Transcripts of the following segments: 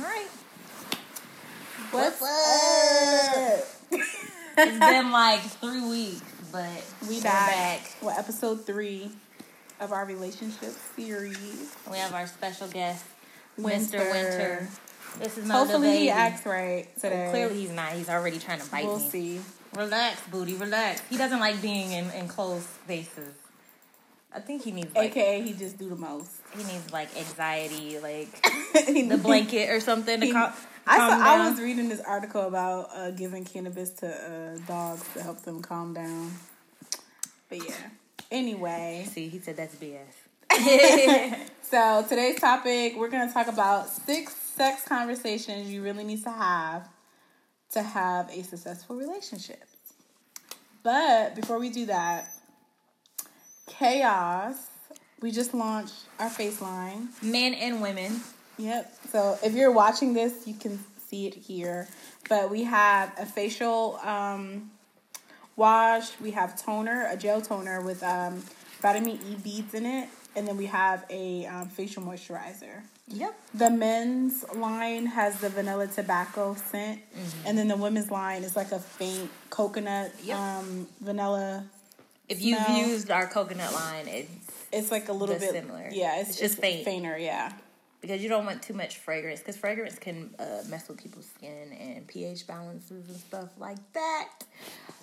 All right. What's, up? it's been like three weeks, but We we're back. back. Well, episode three of our relationship series. We have our special guest, Winter. Mr. Winter. This is my Hopefully he acts right today. Well, clearly he's not. He's already trying to bite we'll me. see. Relax, booty. Relax. He doesn't like being in, in closed spaces. I think he needs like AKA, he just do the most. he needs like anxiety, like the blanket or something to calm, I calm saw. I was reading this article about uh, giving cannabis to uh, dogs to help them calm down. But yeah. Anyway, See, he said that's BS. so today's topic we're gonna talk about six sex conversations you really need to have to have a successful relationship. But before we do that, chaos. We just launched our face line. Men and women. Yep. So if you're watching this, you can see it here. But we have a facial um, wash. We have toner, a gel toner with um, vitamin E beads in it, and then we have a um, facial moisturizer. Yep. The men's line has the vanilla tobacco scent, and then the women's line is like a faint coconut Yep. um, vanilla. If you've used our coconut line, it's It's like a little bit similar. Yeah, it's, It's just faint. fainter. Yeah. because you don't want too much fragrance because fragrance can uh, mess with people's skin and pH balances and stuff like that.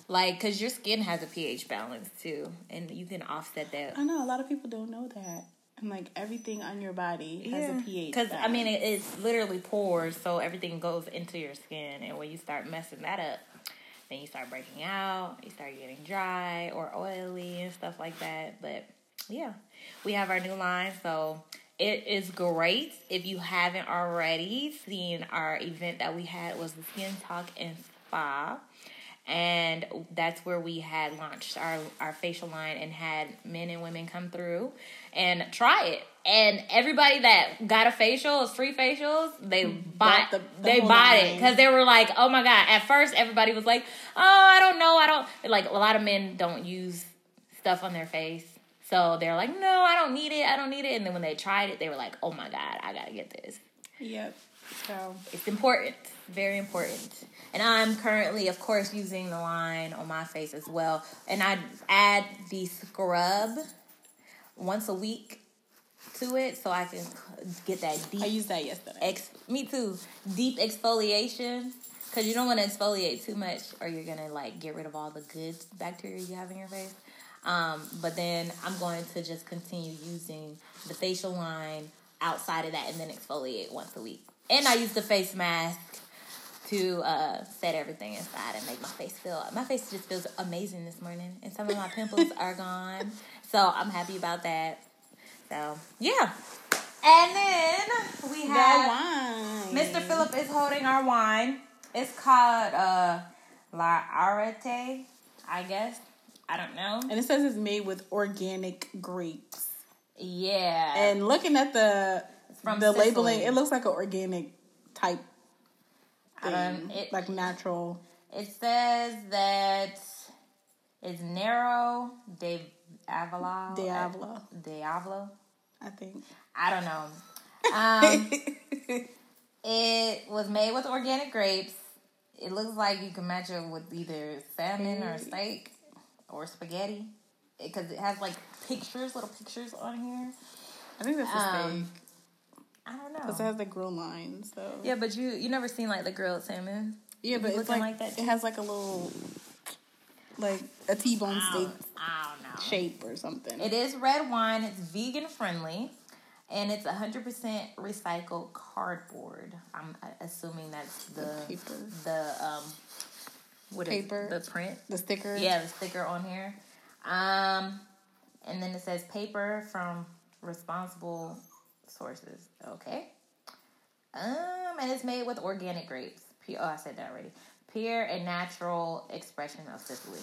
Like, because your skin has a pH balance too, and you can offset that. I know a lot of people don't know that. And like everything on your body has a pH. Because I mean, it, it's literally pores, so everything goes into your skin, and when you start messing that up, then you start breaking out. You start getting dry or oily and stuff like that. But yeah, we have our new line, so it is great. If you haven't already seen our event that we had was the Skin Talk and Spa. And that's where we had launched our, our facial line and had men and women come through and try it. And everybody that got a facial, free facials, they mm. bought, Bought the- the they bought it because they were like, "Oh my god!" At first, everybody was like, "Oh, I don't know, I don't." Like a lot of men don't use stuff on their face, so they're like, "No, I don't need it. I don't need it." And then when they tried it, they were like, "Oh my god, I gotta get this." Yep. So It's important, very important. And I'm currently, of course, using the line on my face as well. And I add the scrub once a week to it so I can get that deep I used that yesterday. ex me too deep exfoliation. Because you don't want to exfoliate too much or you're gonna like get rid of all the good bacteria you have in your face. Um, but then i'm going to just continue using the facial line outside of that and then exfoliate once a week. And i use the face mask to uh, set everything inside and make my face feel my face just feels amazing this morning and some of my pimples are gone. So i'm happy about that so yeah and then we have. Mr. Philip is holding our wine. It's called uh La Arete, I guess. I don't know. And it says it's made with organic grapes. Yeah. And looking at the from the Sicily. labeling, it looks like an organic type I don't- thing, it- like natural. it says that it's Nero de Avola. Diablo, Diablo. I think. I don't know. Um, it was made with organic grapes. It looks like you can match it with either salmon or steak or spaghetti because it has like pictures, little pictures on here. I think that's a Um, steak I don't know. because it has the grill line. So Yeah, but you you never seen like the grilled salmon. yeah, but it's like, like that it has like a little like a T-bone steak I don't know. shape or something. It is red wine. It's vegan friendly, and it's hundred percent recycled cardboard. I'm assuming that's the paper. the um what is Paper. the print. The sticker. Yeah, the sticker on here. Um, and then it says paper from responsible sources. Okay. Um, and it's made with organic grapes. Oh, I said that already. Pure and natural expression of Sicily.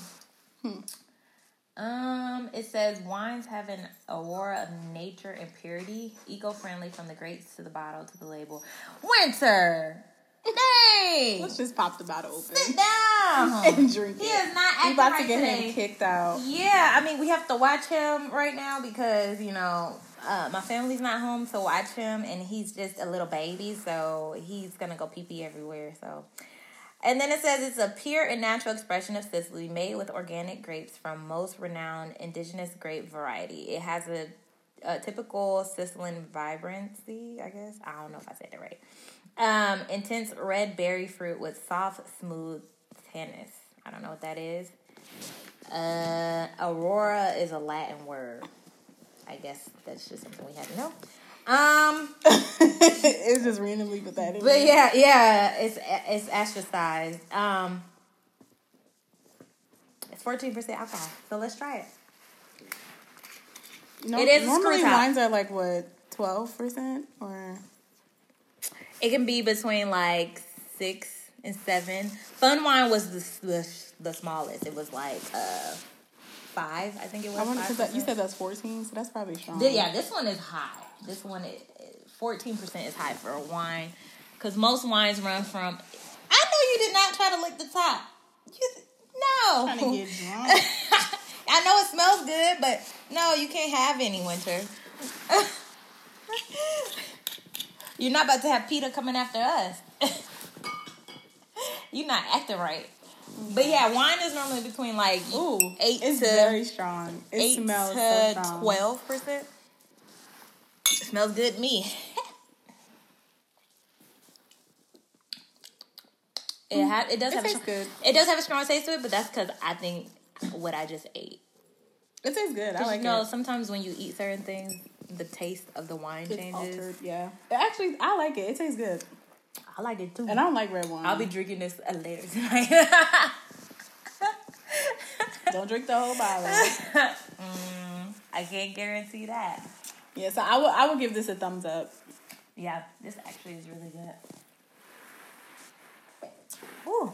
Um, it says wines have an aura of nature and purity, eco-friendly from the grapes to the bottle to the label. Winter, Dang! Let's just pop the bottle open Sit down. and drink He it. is not We about right to get today. him kicked out. Yeah, I mean, we have to watch him right now because, you know, uh, my family's not home to watch him, and he's just a little baby, so he's gonna go pee pee everywhere. So, and then it says it's a pure and natural expression of Sicily, made with organic grapes from most renowned indigenous grape variety. It has a, a typical Sicilian vibrancy, I guess. I don't know if I said it right. Um, intense red berry fruit with soft, smooth tannins. I don't know what that is. Uh, Aurora is a Latin word. I guess that's just something we had to know. Um, it's just randomly put that in. but yeah, yeah, it's it's ostracized. Um, it's fourteen percent alcohol, so let's try it. No, it is normally wines are like what twelve percent or It can be between like six and seven. Fun wine was the the, the smallest. It was like uh five, I think it was. I wonder 5%. you said that's fourteen, so that's probably strong. Th- yeah, this one is high. This one, fourteen percent is high for a wine, because most wines run from. I know you did not try to lick the top. You, no. trying to get drunk. I know it smells good, but no, you can't have any winter. You're not about to have Peter coming after us. You're not acting right. But yeah, wine is normally between like Ooh, eight it's to very strong. It eight smells to twelve percent. Smells good to me. it ha- it does It have a tastes good. It does have a strong taste to it, but that's because I think what I just ate. It tastes good. I like you know, it. sometimes when you eat certain things, the taste of the wine It's changes. altered. Yeah, It actually, I like it. It tastes good, I like it too. and I don't like red wine. I'll be drinking this later tonight. don't drink the whole bottle. mm, I can't guarantee that. Yeah, so I will. I will give this a thumbs up. Yeah, this actually is really good. Ooh.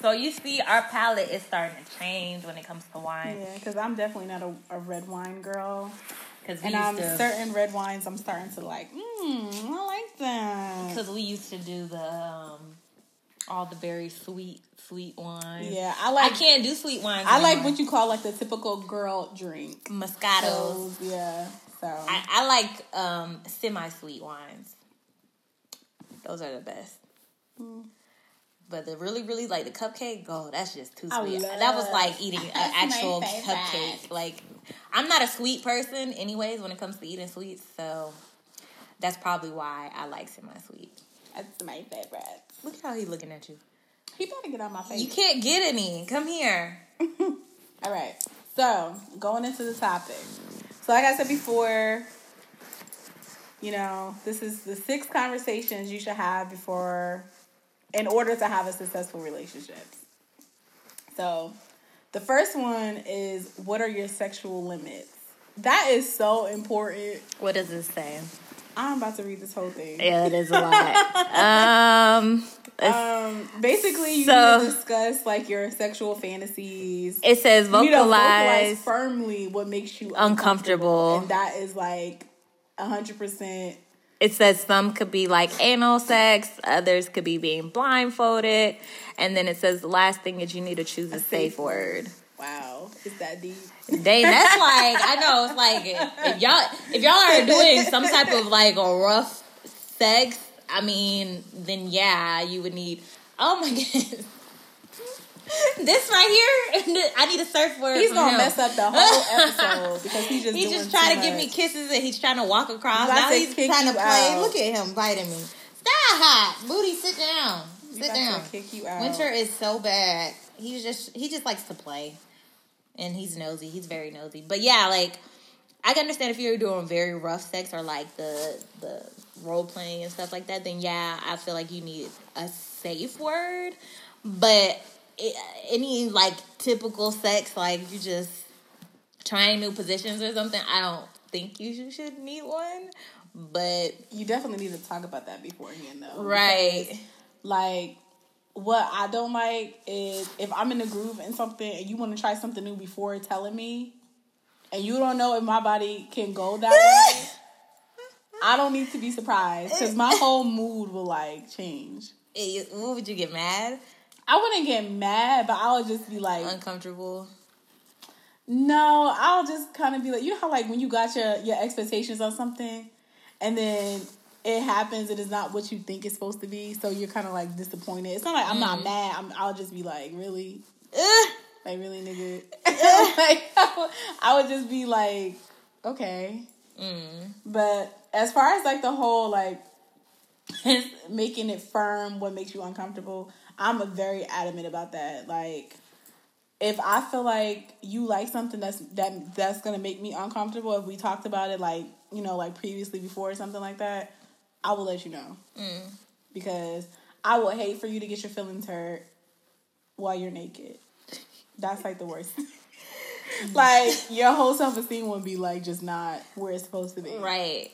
So you see, our palate is starting to change when it comes to wine. Yeah, because I'm definitely not a, a red wine girl, Because we and used to, certain red wines I'm starting to like. Mmm, I like that. because we used to do the um, all the very sweet, sweet wines. Yeah, I like. I can't do sweet wines. I like what you call like the typical girl drink. Moscatos. Those, yeah. So I, I like um, semi-sweet wines. Those are the best. Mm. But the really, really like the cupcake, oh, that's just too sweet. that was like eating an actual cupcake. Like, I'm not a sweet person, anyways, when it comes to eating sweets. So that's probably why I like semi-sweet. that's my favorite. Look at how he's looking at you. He better get out my face. You can't get any. Come here. All right. So going into the topic. So like I said before, you know, this is the six conversations you should have before, in order to have a successful relationship. So, the first one is what are your sexual limits? That is so important. What does it say? I'm about to read this whole thing. Yeah, it is a lot. um, Um, basically, you So- need to discuss like your sexual fantasies. it says you need vocalize. vocalize firmly what makes you Uncomfortable. and that is like hundred percent. It says some could be like anal sex, others could be being blindfolded, and then it says the last thing is you need to choose a, safe, safe word. Wow, is that deep? Dang, that's like I know it's like if y'all if y'all are doing some type of like a rough sex, I mean, then yeah, you would need. Oh my goodness. This right here, I need a surfboard. He's gonna him. mess up the whole episode because he's just He's just trying to give me kisses and he's trying to walk across. Now he's trying to play. out. Look at him biting me. Stop, hot booty. Sit down. Sit down. kick you out. Winter is so bad. He's just he just likes to play, and he's nosy. He's very nosy. But yeah, like I can understand if you're doing very rough sex or like the the role playing and stuff like that. Then yeah, I feel like you need a safe word. But it, any like typical sex, like you just trying new positions or something, I don't think you should, should need one. But You definitely need to talk about that beforehand, though. right, because, Like, what I don't like is if I'm in a groove and something and you want to try something new before telling me, and you don't know if my body can go that way. I don't need to be surprised because my whole mood will like change. Eh, what would you get mad? I wouldn't get mad, but I would just be like, Uncomfortable. No, I'll just kind of be like, you know how like when you got your your expectations on something, and then it happens, it is not what you think it's supposed to be, so you're kind of like disappointed. It's not like I'm not mm-hmm. mad. I'm, I'll just be like, really, like really, nigga. like I would just be like, okay. Mm. But as far as like the whole like making it firm, what makes you uncomfortable, I'm a very adamant about that. Like if I feel like you like something that's that that's gonna make me uncomfortable, if we talked about it like you know like previously before or something like that, I will let you know mm. because I would hate for you to get your feelings hurt while you're naked. That's like the worst. like your whole self esteem would be like just not where it's supposed to be. Right.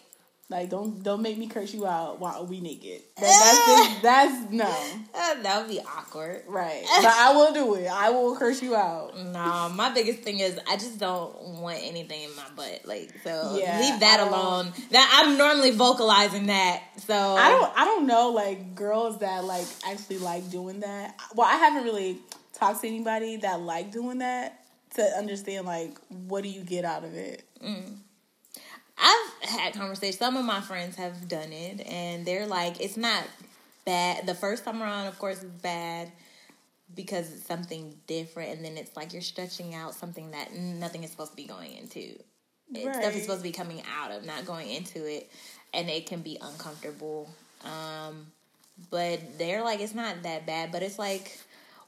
Like don't don't make me curse you out while we naked. That, that's just, that's no. Uh, that would be awkward. Right. But I will do it. I will curse you out. No, my biggest thing is I just don't want anything in my butt. Like, so Yeah, leave that alone. That I'm normally vocalizing that. So I don't I don't know like girls that like actually like doing that. Well, I haven't really talked to anybody that like doing that to understand like what do you get out of it. I've had conversations. Some of my friends have done it, and they're like, it's not bad. The first time around, of course, it's bad because it's something different, and then it's like you're stretching out something that nothing is supposed to be going into. It, Stuff is supposed to be coming out of, not going into it, and it can be uncomfortable. Um, but they're like, it's not that bad, but it's like.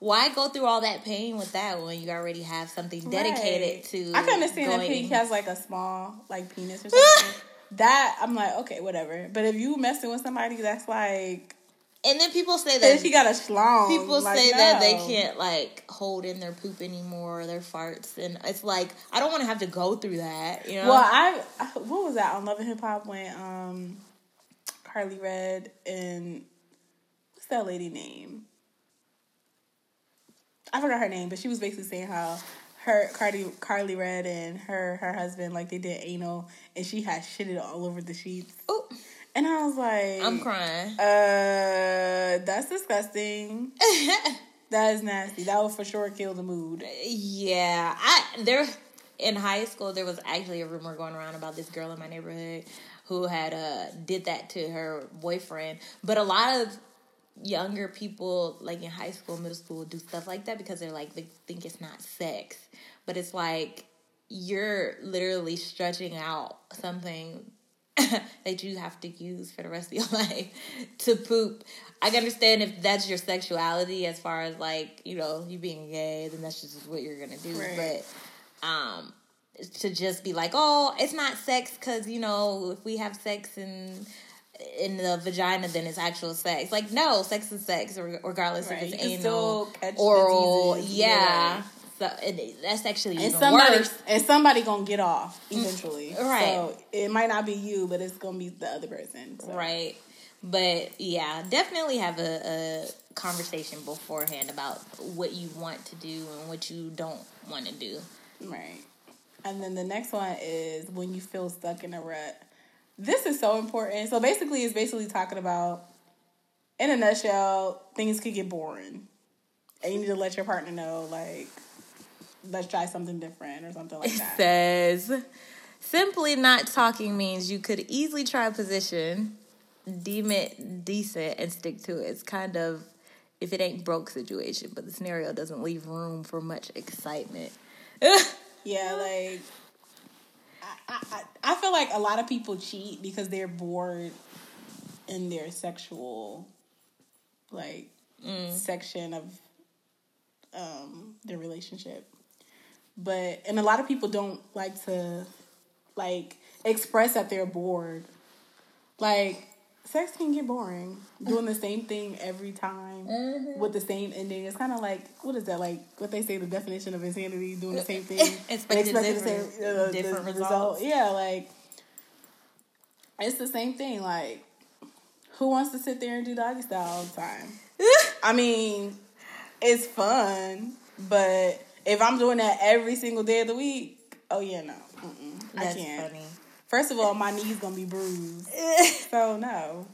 Why go through all that pain with that when you already have something dedicated Right. to? I can understand if going- he has like a small like penis or something. That I'm like, okay, whatever. But if you messing with somebody that's like And then people say that she got a schlong. people like, say that they can't like hold in their poop anymore, or their farts, and it's like I don't want to have to go through that. You know? Well, I I- what was that on Love and Hip Hop when um Karlie Redd and what's that lady name? I forgot her name, but she was basically saying how her Cardi Karlie Redd and her her husband like they did anal and she had shitted all over the sheets. Ooh, And I was like I'm crying. Uh that's disgusting. that is nasty. That would for sure kill the mood. yeah, I there in high school there was actually a rumor going around about this girl in my neighborhood who had uh did that to her boyfriend, but a lot of younger people like in high school middle school do stuff like that because they're like they think it's not sex. But it's like you're literally stretching out something that you have to use for the rest of your life to poop. I can understand if that's your sexuality as far as like you know you being gay then that's just what you're gonna do. Right. but um to just be like oh it's not sex because you know if we have sex and in the vagina than it's actual sex. Like no, sex is sex, regardless Right, if it's anal, oral. Yeah, so that's actually And even somebody worse. and somebody gonna get off mm, eventually. right. So it might not be you, but it's gonna be the other person. So. Right. But yeah, definitely have a, a conversation beforehand about what you want to do and what you don't want to do. Right. And then the next one is when you feel stuck in a rut. This is so important. So basically, it's basically talking about, in a nutshell, things could get boring, and you need to let your partner know, like, let's try something different or something like that. It says simply not talking means you could easily try a position, deem it decent, and stick to it. It's kind of if it ain't broke situation, but the scenario doesn't leave room for much excitement. Yeah, like I, I, I- feel like a lot of people cheat because they're bored in their sexual like section of um their relationship. But and a lot of people don't like to like express that they're bored. Like sex can get boring. Doing the same thing every time with the same ending. It's kind of like what is that like? What they say the definition of insanity: doing the same thing, Expecting and different- uh, different the results. Result. Yeah, like it's the same thing. Like who wants to sit there and do doggy style all the time? I mean, it's fun, but if I'm doing that every single day of the week, oh yeah, no, Mm-mm, I can't. funny. First of all, my knees gonna be bruised, so no.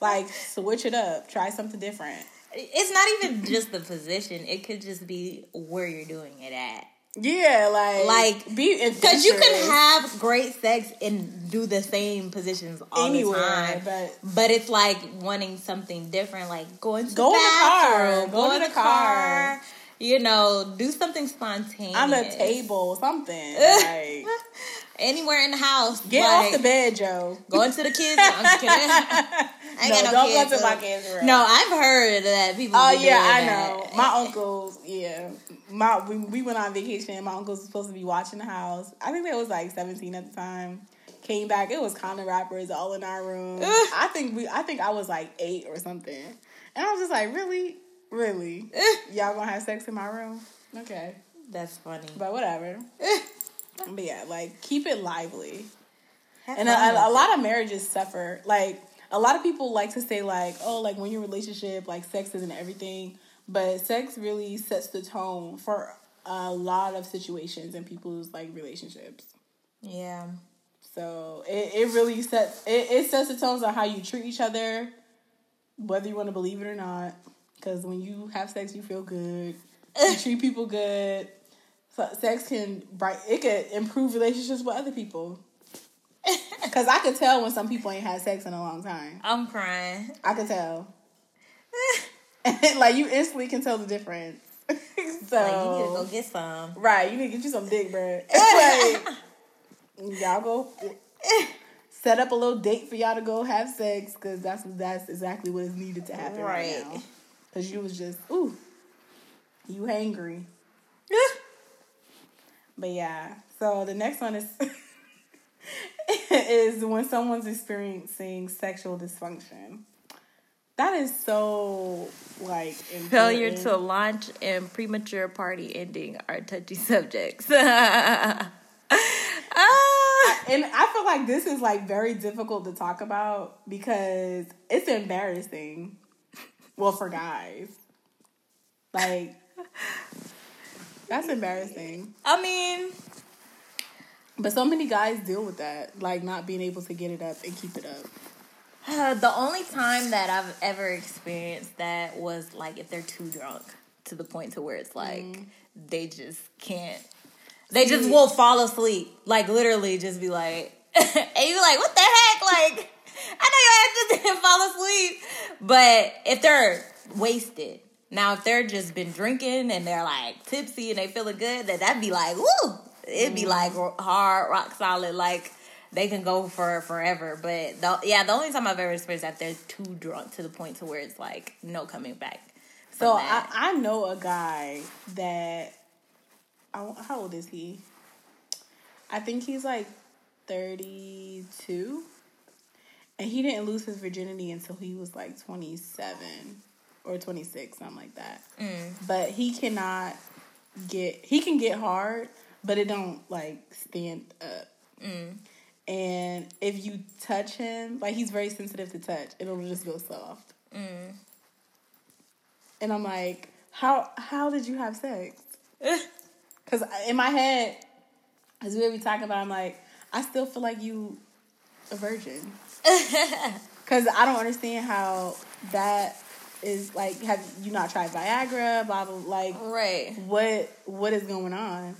Like switch it up, try something different. It's not even just the position. It could just be where you're doing it at. Yeah, like Like, be Because you can have great sex and do the same positions all anywhere, the time. but But it's like wanting something different, like going to Go the in the car. bathroom, Go in the car. You know, do something spontaneous on the table, something like anywhere in the house. get like, off the bed, Joe. Going to the kids. I'm just kidding. I ain't no, got no don't kids, go to my kids' room. No, I've heard that people. Oh yeah, I that. know. My uncles, yeah. My we, we went on vacation. My uncles was supposed to be watching the house. I think they was like seventeen at the time. Came back, it was kind of wrappers all in our room. I think we, I think I was like eight or something, and I was just like, really, really, y'all gonna have sex in my room? Okay, That's funny. but whatever. But yeah, like keep it lively. Have And fun a, a lot of marriages suffer. Like a lot of people like to say like, oh, like when you're relationship, like sex isn't everything. But sex really sets the tone for a lot of situations in people's like relationships. Yeah. So it, it really sets it, it sets the tones on how you treat each other, whether you want to believe it or not. Because when you have sex, you feel good. You treat people good. Sex can bright. It could improve relationships with other people. Because I could tell when some people ain't had sex in a long time. I'm crying. I could tell. like you instantly can tell the difference. so Like, you need to go get some. Right, you need to get you some dick, bro. like, y'all go set up a little date for y'all to go have sex because that's that's exactly what is needed to happen right, Right. now. Because you was just ooh, you hangry. But yeah, so the next one is is when someone's experiencing sexual dysfunction. That is so like Failure to launch and premature party ending are touchy subjects. Ah. and I feel like this is like very difficult to talk about because it's embarrassing. Well, for guys, like that's embarrassing. I mean, But so many guys deal with that, like not being able to get it up and keep it up. Uh, the only time that I've ever experienced that was like if they're too drunk to the point to where it's like they just can't. They just will fall asleep, like literally, just be like, and you be like, what the heck? Like, I know your ass just didn't fall asleep, but if they're wasted. Now, if they're just been drinking and they're like tipsy and they feeling good, then that'd be like, woo! It'd be like mm-hmm. hard, rock solid, like they can go for forever. But the, yeah, the only time I've ever experienced that they're too drunk to the point to where it's like no coming back. So I. I know a guy that I, how old is he? I think he's like thirty two, and he didn't lose his virginity until he was like twenty seven or twenty six, something like that. Mm. But he cannot get he can get hard, but it don't like stand up. Mm. And if you touch him, like he's very sensitive to touch, it'll just go soft. Mm. And I'm like, how how did you have sex? Because in my head, as we be talking about, I'm like, I still feel like you a virgin. Because I don't understand how that is like. Have you not tried Viagra? Blah blah. Like, right. what what is going on?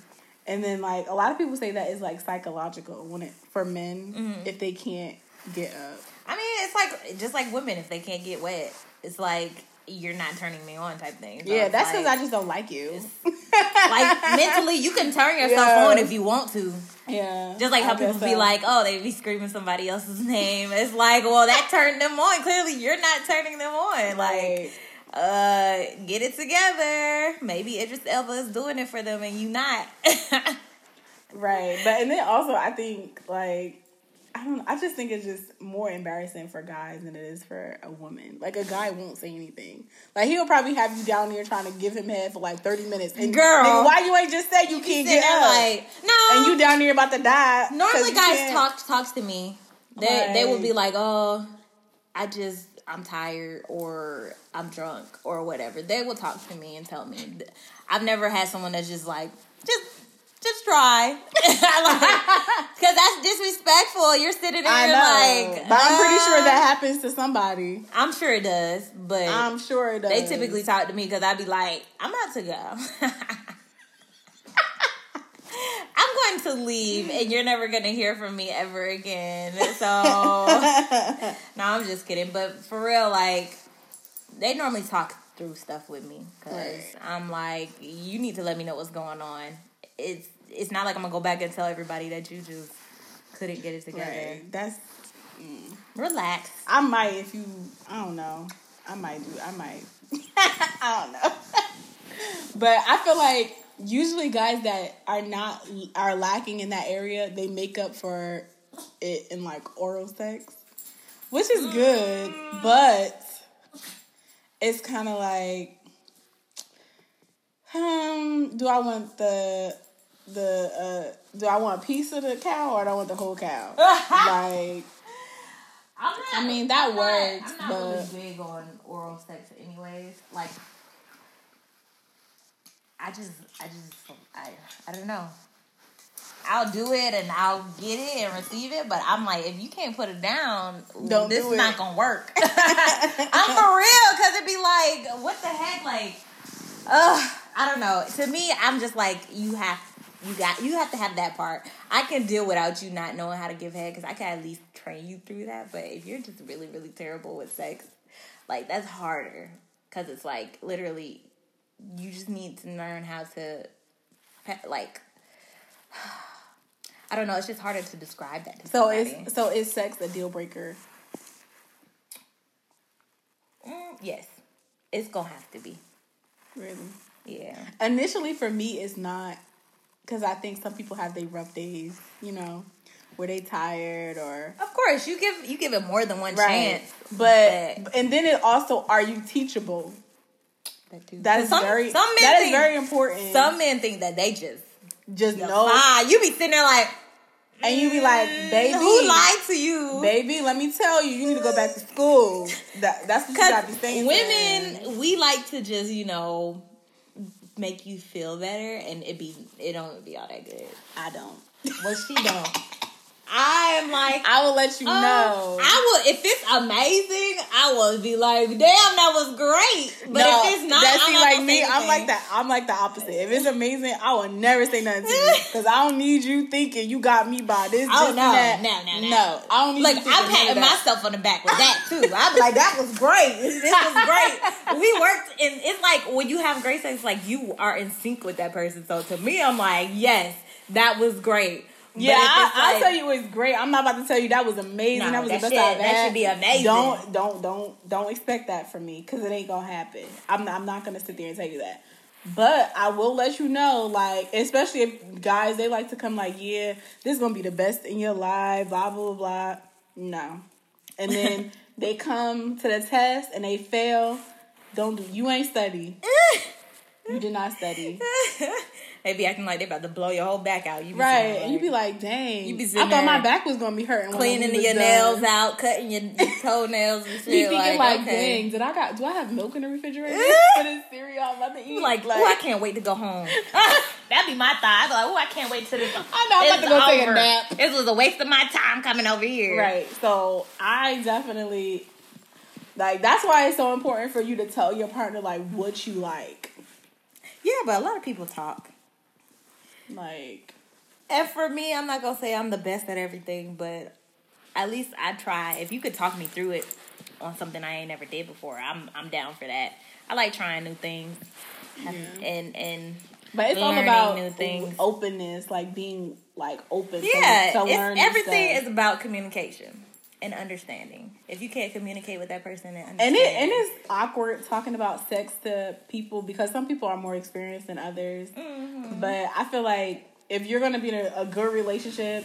And then like a lot of people say that is like psychological when it for men mm-hmm. if they can't get up. I mean, it's like just like women if they can't get wet, it's like you're not turning me on type thing. So yeah, that's because like, I just don't like you. like mentally you can turn yourself Yeah. on if you want to. yeah, Just like how people be like, oh, they be screaming somebody else's name. It's like, well, that turned them on. Clearly, you're not turning them on. Right. Like, uh, get it together. Maybe Idris Elba is doing it for them and you not. Right. But and then also I think like I don't I just think it's just more embarrassing for guys than it is for a woman. Like a guy won't say anything. Like he'll probably have you down there trying to give him head for like thirty minutes. And Girl. nigga, why you ain't just say you can't get up? like, no. and you down there about to die. Normally, guys can't- talk talks to me. They they would be like, "Oh, I just I'm tired or I'm drunk or whatever." They will talk to me and tell me. I've never had someone that's just like, just just try, because that's disrespectful. You're sitting there I know. like, but I'm pretty sure uh, that happens to somebody. I'm sure it does, but I'm sure it does. they typically talk to me because I'd be like, I'm about to go. I'm going to leave, and you're never going to hear from me ever again. So, no, I'm just kidding. But for real, like, they normally talk through stuff with me because Right. I'm like, you need to let me know what's going on. It's it's not like I'm gonna go back and tell everybody that you just couldn't get it together. Right. That's. Relax. I might if you. I don't know. I might do. I might. I don't know. but I feel like usually guys that are not are lacking in that area, they make up for it in like oral sex, which is good. But it's kind of like, um, do I want the the uh, do I want a piece of the cow or do I want the whole cow? like. I'm not, I mean, that I'm not- works, I'm not really but- big on oral sex, anyways. Like, I just, I just, I, I don't know. I'll do it and I'll get it and receive it, but I'm like, if you can't put it down, Don't this do is not gonna work. I'm for real, cause it'd be like, what the heck, like, ugh, I don't know. To me, I'm just like, you have, you got, you have to have that part. I can deal without you not knowing how to give head, cause I can at least train you through that. But if you're just really, really terrible with sex, like that's harder, cause it's like literally, you just need to learn how to, like. I don't know. It's just harder to describe that to So is so is sex a deal breaker? Mm, yes, it's gonna have to be. Really? Yeah. Initially, for me, it's not because I think some people have their rough days. You know, where they tired or Of course, you give you give it more than one chance. But and then it also are you teachable? That, is Some- very Some men that is think, very important. Some men think that they just just know. Ah, you be sitting there like, and you be like, baby, who lied to you? baby, let me tell you, you need to go back to school. That that's what you gotta be saying. women, we like to just you know make you feel better, and it be it don't be all that good. I don't. Well, she don't. I am like. I will let you um, know. I will if it's amazing. I will be like, "Damn, that was great." But if it's not, that's I'm like me, I'm like that. I'm like the opposite. If it's amazing, I will never say nothing to you because I don't need you thinking you got me by this. Oh this, no, that. no, no, no, no! I don't need I'm thinking none of patting myself on the back with that too. I'm like, that was great. This was great. We worked, and it's like when you have great sex, like you are in sync with that person. So to me, I'm like, yes, that was great. Yeah, I, it's like- tell you it was great. I'm not about to tell you that was amazing. No, that was that the best should- I've that had. should be amazing. Don't, don't, don't, don't expect that from me because it ain't gonna happen. I'm, not, I'm not gonna sit there and tell you that. But I will let you know, like, especially if guys they like to come like, yeah, this is gonna be the best in your life, blah blah blah. No, and then they come to the test and they fail. Don't do. You ain't study. You did not study. they be acting like they about to blow your whole back out. You be Right, sitting and you be like like, dang. You be I sitting thought my back was gonna be hurting. when cleaning we was your done. nails out, cutting your, your toenails and shit. Be thinking like, like, okay. dang, did I got? Do I have milk in the refrigerator for this cereal I'm about to eat? You like, oh, I can't wait to go home. That'd be my thought. I'd be like, oh, I can't wait till this. I know I'm about to go take a nap. This was a waste of my time coming over here. Right. So I definitely like. That's why it's so important for you to tell your partner like what you like. Yeah, but a lot of people talk. Like, And for me, I'm not gonna say I'm the best at everything, but at least I try. If you could talk me through it on something I ain't never did before, I'm I'm down for that. I like trying new things, and and but it's all about new things. openness, like being like open. to- yeah, to, learn everything stuff. is about communication and understanding. If you can't communicate with that person and And it and it's awkward talking about sex to people because some people are more experienced than others. Mm-hmm. But I feel like if you're gonna be in a, a good relationship,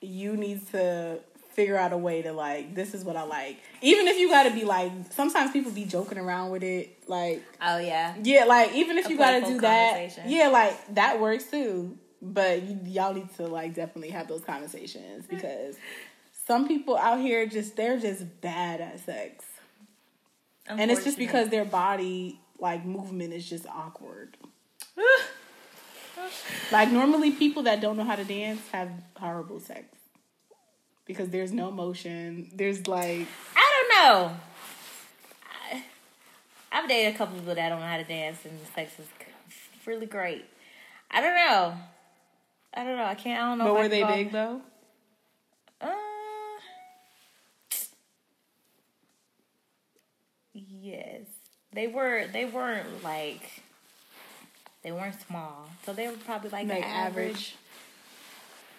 you need to figure out a way to like this is what I like. Even if you gotta be like sometimes people be joking around with it, like oh yeah, yeah, like even if A you gotta do that, yeah, like that works too. But you, y'all need to like definitely have those conversations because some people out here just they're just bad at sex and it's just because their body like movement is just awkward. like normally people that don't know how to dance have horrible sex because there's no motion. There's like I don't know. I, I've dated a couple people that don't know how to dance, and sex is really great. I don't know. I don't know. I can't. I don't know. But were they big though? Uh, yes, they were. They weren't like. They weren't small, so they were probably like, Like average. average.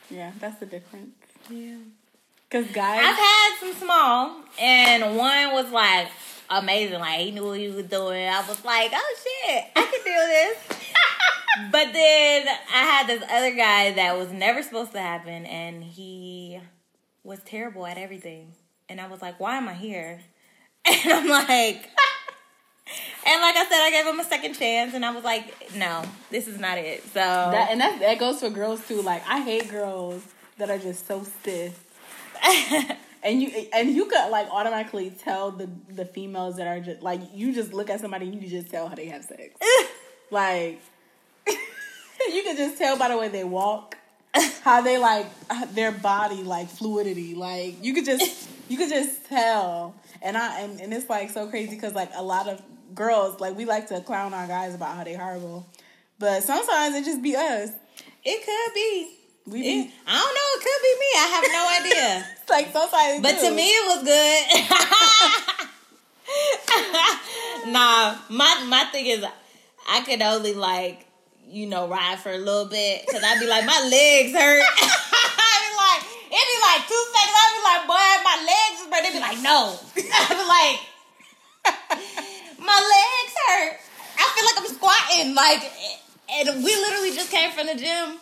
Yeah, that's the difference. Yeah. Cause guys, I've had some small, and one was like amazing. Like he knew what he was doing. I was like, oh shit, I can do this. but then I had this other guy that was never supposed to happen, and he was terrible at everything. And I was like, why am I here? And I'm like, and like I said, I gave him a second chance, and I was like, no, this is not it. So that and that that goes for girls too. Like I hate girls that are just so stiff. And you and you could like automatically tell the the females that are just like you just look at somebody and you just tell how they have sex. like you can just tell by the way they walk, how they like their body like fluidity. Like you could just you could just tell. And I and, and it's like so crazy because like a lot of girls like we like to clown our guys about how they horrible, but sometimes it just be us. it could be. We It, I don't know. It could be me. I have no idea. it's like sometimes. But do. to me, it was good. nah, my my thing is, I could only like you know ride for a little bit because I'd be like my legs hurt. I'd be like it'd be like two seconds. I'd be like, boy, my legs is hurt. They'd be like, no. I'd be like, hurt. I feel like I'm squatting. Like, and we literally just came from the gym.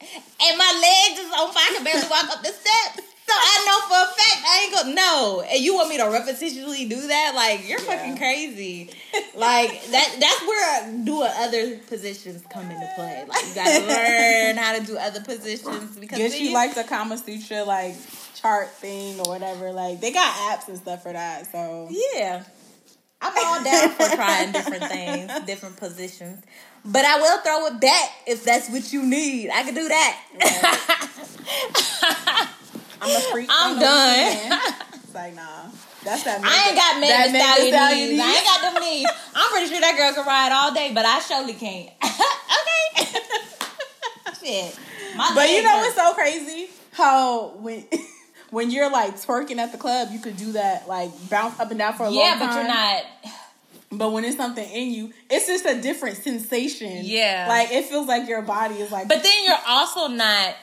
And my legs is on fire. I can barely walk up the steps. So I know for a fact I ain't gonna no. And you want me to repetitionally do that? Like you're Yeah. fucking crazy. Like that that's where doing other positions come into play. Like you gotta learn how to do other positions because Guess you like the Kama Sutra like chart thing or whatever. Like they got apps and stuff for that. So Yeah. I'm all down for trying different things, different positions. But I will throw it back if that's what you need. I can do that. I'm a freak. I'm the done. It's like nah, that's that. I ain't got Megan Thee Stallion Stallion knees. I ain't got them knees. I'm pretty sure that girl can ride all day, but I surely can't. okay. Shit. My But you know hurt. what's so crazy? How when when you're like twerking at the club, you could do that like bounce up and down for a Yeah, long time. Yeah, but you're not. But when it's something in you, it's just a different sensation. Yeah. like it feels like your body is like. But then you're also not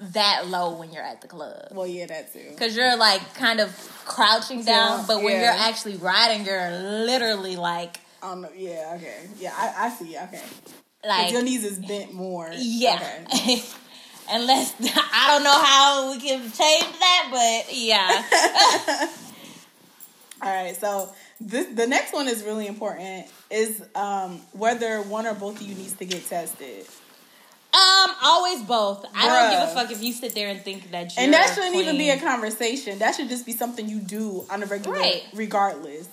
that low when you're at the club. well, yeah, that too. Cause you're like kind of crouching down, Yeah, but when yeah. you're actually riding, you're literally like, Um, yeah, okay, yeah, I, I see. Okay. like your knees is bent more. Yeah. Okay. Unless I don't know how we can change that, but yeah. All right, so this the next one is really important. Is um whether one or both of you needs to get tested, um, always both. I don't give a fuck if you sit there and think that you're and that shouldn't even be a conversation. That should just be something you do on a regular, Right. regardless.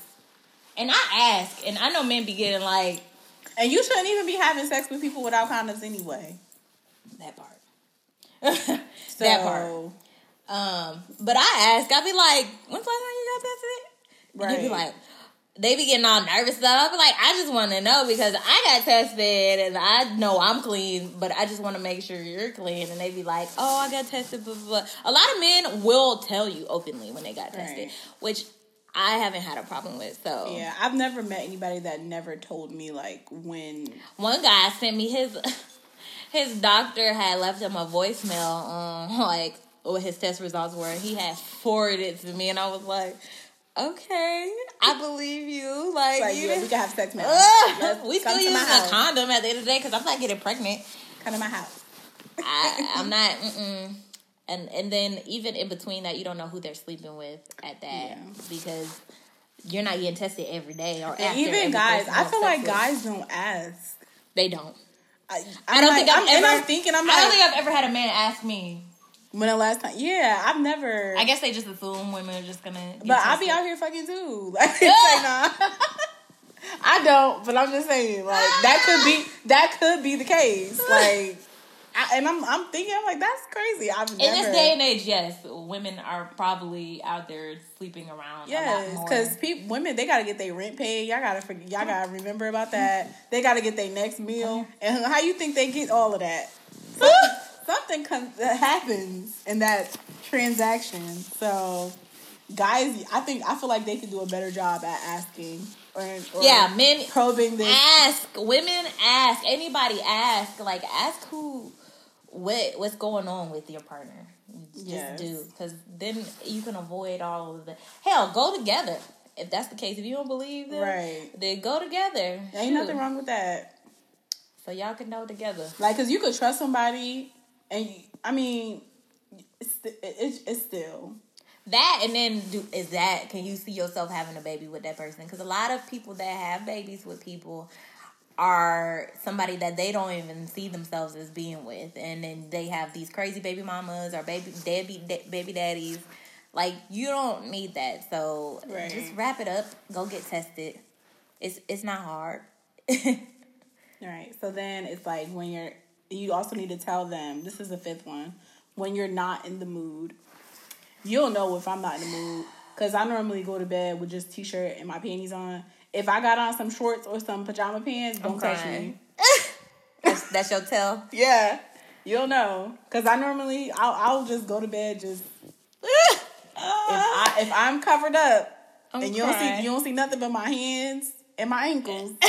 And I ask, and I know men be getting like And you shouldn't even be having sex with people without condoms anyway. that part. So, that part. Um, but I ask, I be like, when's the last time you got tested? And they be Right. like, they be getting all nervous stuff. I be like, I just want to know because I got tested and I know I'm clean, but I just want to make sure you're clean. And they be like, oh, I got tested. Blah, blah, blah. A lot of men will tell you openly when they got tested, Right. which I haven't had a problem with. So Yeah, I've never met anybody that never told me like when. one guy sent me his his doctor had left him a voicemail on um, like what his test results were. He had forwarded it to me, and I was like, "Okay, I believe you." Like, Like, you yeah, we can have sex now. Let's we still using a condom at the end of the day because I'm not getting pregnant. Come to my house. I, I'm not. Mm-mm. And and then even in between that, you don't know who they're sleeping with at that Yeah. because you're not getting tested every day or after even guys, I feel like with. guys don't ask. they don't. I, I don't think I've I'm, ever. And I'm thinking, I'm I don't think I've ever had a man ask me. when the last time? Yeah, I've never. I guess they just assume women are just gonna. But I'll be out here fucking too. Like, it's like, nah. I don't, but I'm just saying, like that could be that could be the case. Like, I, and I'm I'm thinking, I'm like, that's crazy. I've In never. this day and age, yes, women are probably out there sleeping around. Yes, because people, women, they gotta get their rent paid. Y'all gotta forget. Y'all gotta remember about that. They gotta get their next meal. Oh, and how you think they get all of that? Something comes that happens in that transaction. So, guys, I think I feel like they could do a better job at asking or, or yeah, men probing this. ask women ask anybody ask like ask who what what's going on with your partner. Just Yes. do because then you can avoid all of the hell. Go together if that's the case. If you don't believe them, Right. Then go together. Ain't nothing wrong with that. So y'all can know together. Like, cause you could trust somebody, and I mean, it's it's, it's still That and then do is that can you see yourself having a baby with that person? Because a lot of people that have babies with people are somebody that they don't even see themselves as being with, and then they have these crazy baby mamas or baby deadbeat da- baby daddies. Like you don't need that, so Right. just wrap it up. Go get tested. It's it's not hard. right. So then it's like when you're, you also need to tell them. This is the fifth one. When you're not in the mood, you'll know if I'm not in the mood. Cause I normally go to bed with just t-shirt and my panties on. If I got on some shorts or some pajama pants, don't touch me. that's, that's your tell. Yeah, you'll know. Cause I normally I'll I'll just go to bed just if I if I'm covered up I'm and you don't crying. see you don't see nothing but my hands and my ankles.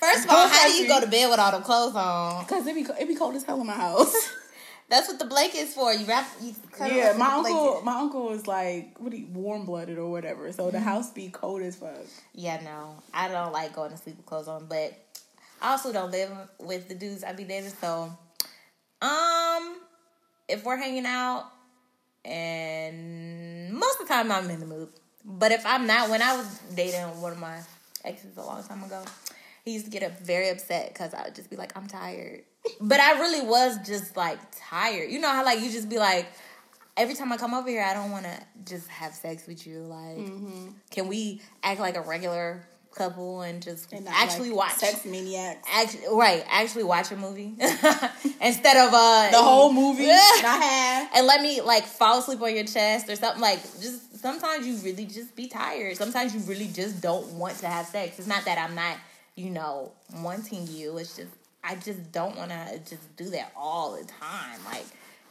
First of all, how do you go to bed with all the clothes on? Cause it be it be cold as hell in my house. That's what the blanket's for. You wrap. You yeah, my uncle blanket. my uncle is like what he warm blooded or whatever. So the Mm-hmm. house be cold as fuck. Yeah, no, I don't like going to sleep with clothes on, but I also don't live with the dudes I be dating. So, um, if we're hanging out, and most of the time I'm in the mood, but if I'm not, when I was dating one of my exes a long time ago, he used to get up very upset because I would just be like, I'm tired. But I really was just like tired. You know how like you just be like, every time I come over here, I don't want to just have sex with you. Like, Mm-hmm. can we act like a regular couple and just And actually like watch? sex maniacs. Actually, right, actually watch a movie instead of uh The whole movie, and let me like fall asleep on your chest or something like just sometimes you really just be tired sometimes you really just don't want to have sex it's not that i'm not you know wanting you it's just i just don't want to just do that all the time like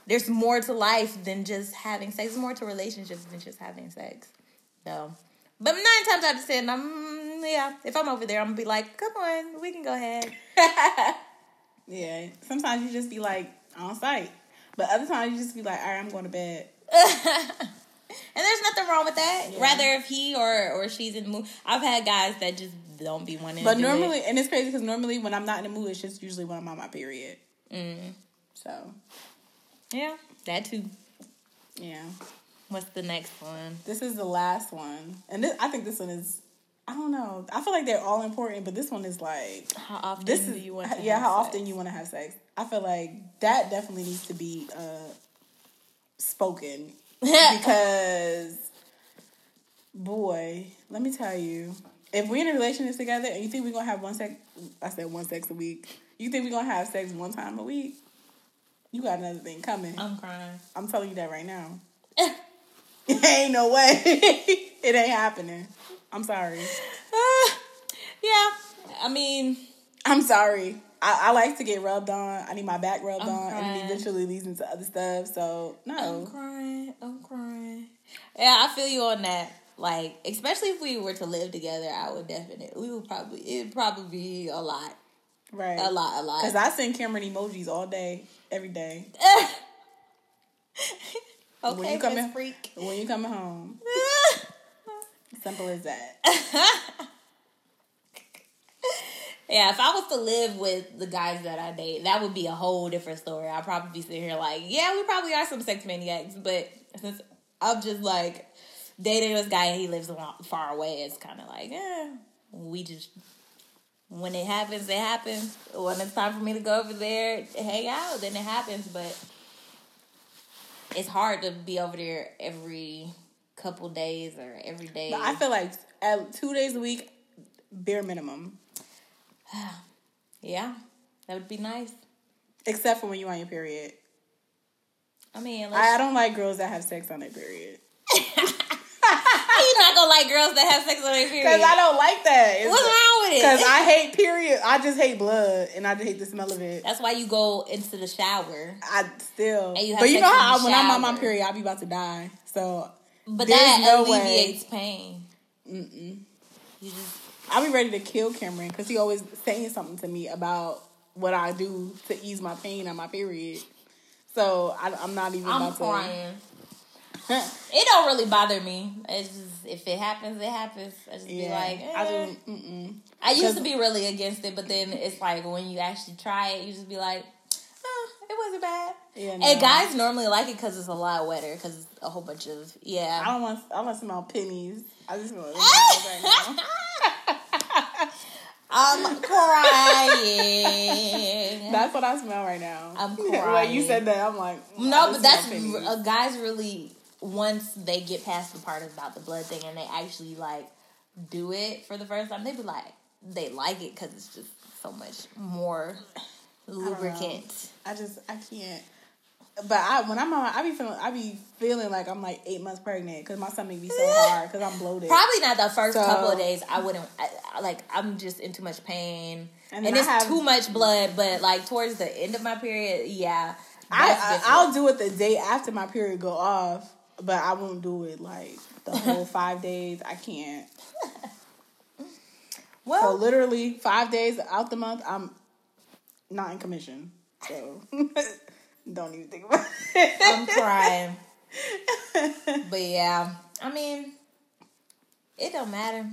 there's more to life than just having sex there's more to relationships than just having sex so but nine times out of ten i'm yeah if i'm over there i'm gonna be like come on we can go ahead Yeah. Sometimes you just be like on site. But other times you just be like, all right, I'm going to bed. And there's nothing wrong with that. Yeah. Rather if he or or she's in the mood. I've had guys that just don't be wanting. But normally, it. and it's crazy because normally when I'm not in the mood, it's just usually when I'm on my period. Mm. So, yeah, that too. yeah. What's the next one? This is the last one. And this, I think this one is, I don't know. I feel like they're all important, but this one is like, How often this do is, you want? To yeah, how sex? often you want to have sex. I feel like that definitely needs to be uh, spoken because, boy, let me tell you, if we're in a relationship together and you think we're gonna have one sex, I said one sex a week. You think we're gonna have sex one time a week? You got another thing coming. I'm crying. I'm telling you that right now. It ain't no way. it ain't happening. I'm sorry. yeah, I mean, I'm sorry. I, I like to get rubbed on. I need my back rubbed I'm on, and it eventually leads into other stuff. So no, I'm crying. I'm crying. Yeah, I feel you on that. Like, especially if we were to live together, I would definitely. We would probably. It'd probably be a lot, right? a lot, a lot. Because I send Cameron emojis all day, every day. okay, when you come freak. When you coming home, simple as that. Yeah, if I was to live with the guys that I date, that would be a whole different story. I'd probably be sitting here like, yeah, we probably are some sex maniacs, but since I'm just like dating this guy and he lives far away, it's kind of like, eh, we just when it happens, it happens. When it's time for me to go over there, hang out, then it happens. But it's hard to be over there every couple days or every day. But I feel like at two days a week, bare minimum. yeah, that would be nice. Except for when you're on your period. I mean, I, I don't like girls that have sex on their period. How you not gonna like girls that have sex on their period? Because I don't like that. It's What's wrong with it. Because I hate period. I just hate blood, and I just hate the smell of it. That's why you go into the shower. I still, you but you know how the when I'm on my period, I'll be about to die. So But that no way. alleviates pain. Mm-mm. You just I'll be ready to kill Cameron because he always saying something to me about what I do to ease my pain on my period. So I, I'm not even I'm about crying. to. It don't really bother me. It's just if it happens, it happens. I just yeah, be like, eh. I just mm-mm. I used to be really against it, but then it's like when you actually try it, you just be like, oh, it wasn't bad. Yeah, And guys normally like it because it's a lot wetter, because it's a whole bunch of yeah. I don't want. I want to smell pennies. I just smell. right now. I'm crying. That's what I smell right now. I'm crying. when you said that, I'm like, No, but that's pennies. uh, guys really once they get past the part about the blood thing and they actually like do it for the first time, they be like they like it because it's just so much more lubricant. I just I can't. But I when I'm on, I be feeling I be feeling like I'm like eight months pregnant because my stomach be so hard because I'm bloated. Probably not the first So- couple of days. I wouldn't I, I- like. I'm just in too much pain, And and, it's have- too much blood. But like towards the end of my period, yeah, I, I. I'll do it the day after my period go off, but I won't do it like the whole five days. I can't. well, So literally five days out the month, I'm not in commission. So don't even think about it. I'm crying. but yeah, I mean, it don't matter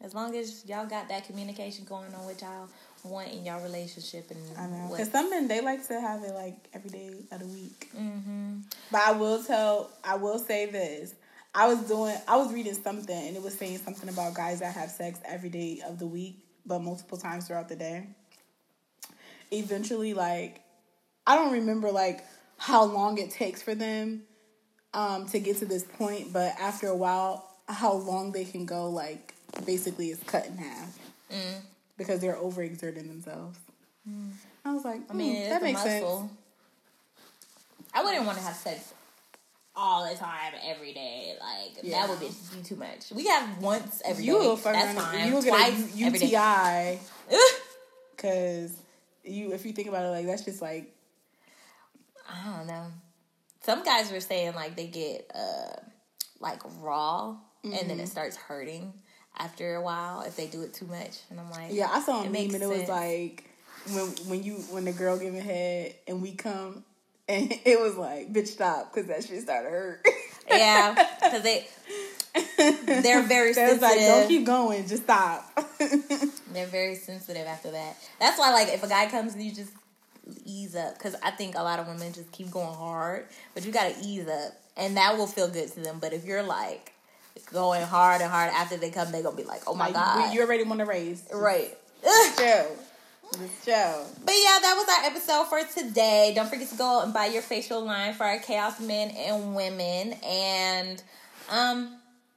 as long as y'all got that communication going on with y'all want in y'all relationship and I know. Because some men, they like to have it like every day of the week. Mm-hmm. But I will tell, I will say this. I was doing, I was reading something and it was saying something about guys that have sex every day of the week, but multiple times throughout the day. Eventually, like, I don't remember like how long it takes for them um, to get to this point, but after a while, how long they can go, like, basically is cut in half Mm. Because they're overexerting themselves. I was like, I mean, hmm, that a makes sense. I wouldn't want to have sex all the time, every day. Like Yeah. that would be too much. We have once every day. You will fuck That's fine. You will Twice get a. UTI because you. If you think about it, like that's just like I don't know. Some guys were saying like they get uh like raw and Mm-hmm. then it starts hurting after a while if they do it too much. And I'm like, yeah. I saw a meme and it was like when when you when the girl giving head and we come and it was like bitch stop because that shit started hurt. yeah, because they they're very They sensitive. like don't keep going, just stop. They're very sensitive after that. That's why, like, if a guy comes, and you just ease up. Because I think a lot of women just keep going hard, but you got to ease up, and that will feel good to them. But if you're like going hard and hard after they come, they're gonna be like, "Oh my like god!" you, already want to raise. right. Just chill. But yeah, that was our episode for today. Don't forget to go and buy your facial line for our Kaas men and women. And um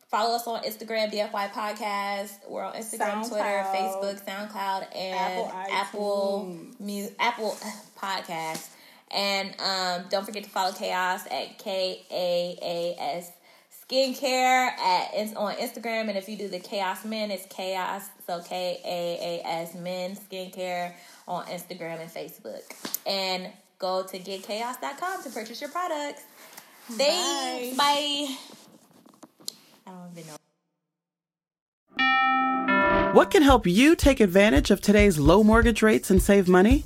follow us on Instagram, DFY Podcast. We're on Instagram, Twitter, Facebook, SoundCloud, and Apple Apple. Mu- Apple Podcast. And um don't forget to follow Kaas at K A A S skincare at is on Instagram, and if you do the Kaas Men, it's Kaas, so K A A S Men skincare on Instagram and Facebook, and go to getchaos.com to purchase your products. Thanks. Bye. I don't even know. What can help you take advantage of today's low mortgage rates and save money?